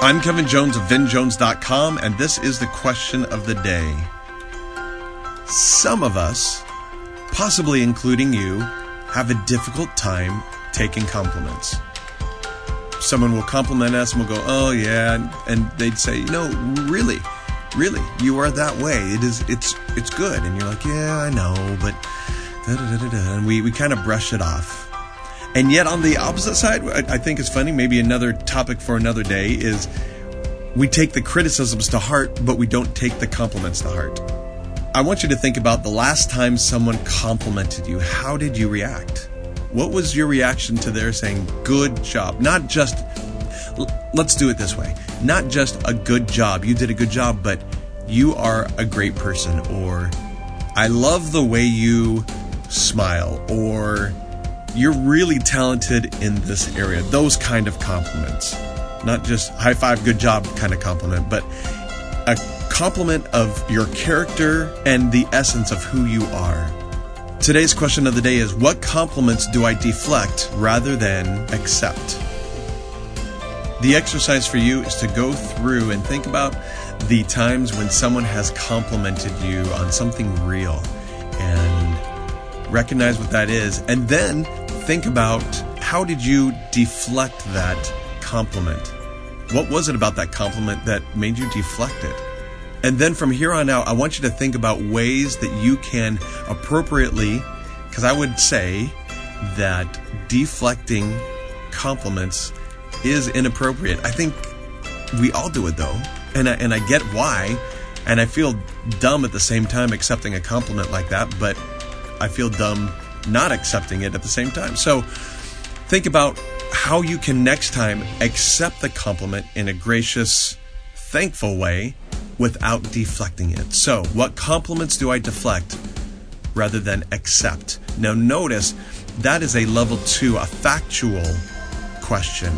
I'm Kevin Jones of VinJones.com, and this is the question of the day. Some of us, possibly including you, have a difficult time taking compliments. Someone will compliment us and we'll go, oh yeah, and they'd say, no, really, really, you are that way. It is, it's, it's good. And you're like, yeah, I know, but, da da da da. and we, we kind of brush it off. And yet, on the opposite side, I, think it's funny, maybe another topic for another day is we take the criticisms to heart, but we don't take the compliments to heart. I want you to think about the last time someone complimented you. How did you react? What was your reaction to their saying, good job? Not just, let's do it this way, not just a good job, you did a good job, but you are a great person, or I love the way you smile, or you're really talented in this area. Those kind of compliments. Not just high five, good job kind of compliment, but a compliment of your character and the essence of who you are. Today's question of the day is What compliments do I deflect rather than accept? The exercise for you is to go through and think about the times when someone has complimented you on something real and recognize what that is. And then think about how did you deflect that compliment? What was it about that compliment that made you deflect it? And then from here on out, I want you to think about ways that you can appropriately, because I would say that deflecting compliments is inappropriate. I think we all do it though. And I, and I get why. And I feel dumb at the same time accepting a compliment like that, but I feel dumb not accepting it at the same time. So think about how you can next time accept the compliment in a gracious, thankful way without deflecting it. So, what compliments do I deflect rather than accept? Now, notice that is a level two, a factual question.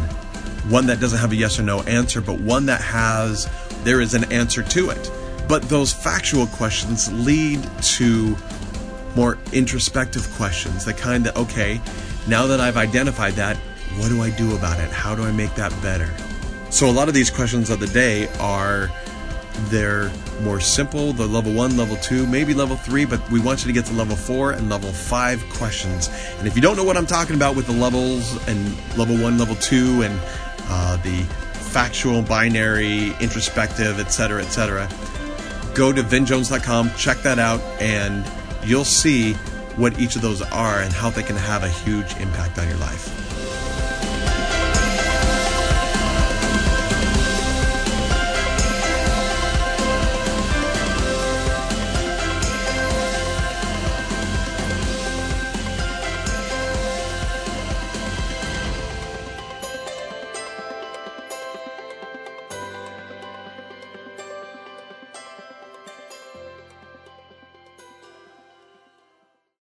One that doesn't have a yes or no answer, but one that has, there is an answer to it. But those factual questions lead to more introspective questions, the kind that, okay, now that I've identified that, what do I do about it? How do I make that better? So, a lot of these questions of the day are they're more simple, the level one, level two, maybe level three, but we want you to get to level four and level five questions. And if you don't know what I'm talking about with the levels and level one, level two, and uh, the factual, binary, introspective, etc., etc., go to vinjones.com, check that out, and you'll see what each of those are and how they can have a huge impact on your life.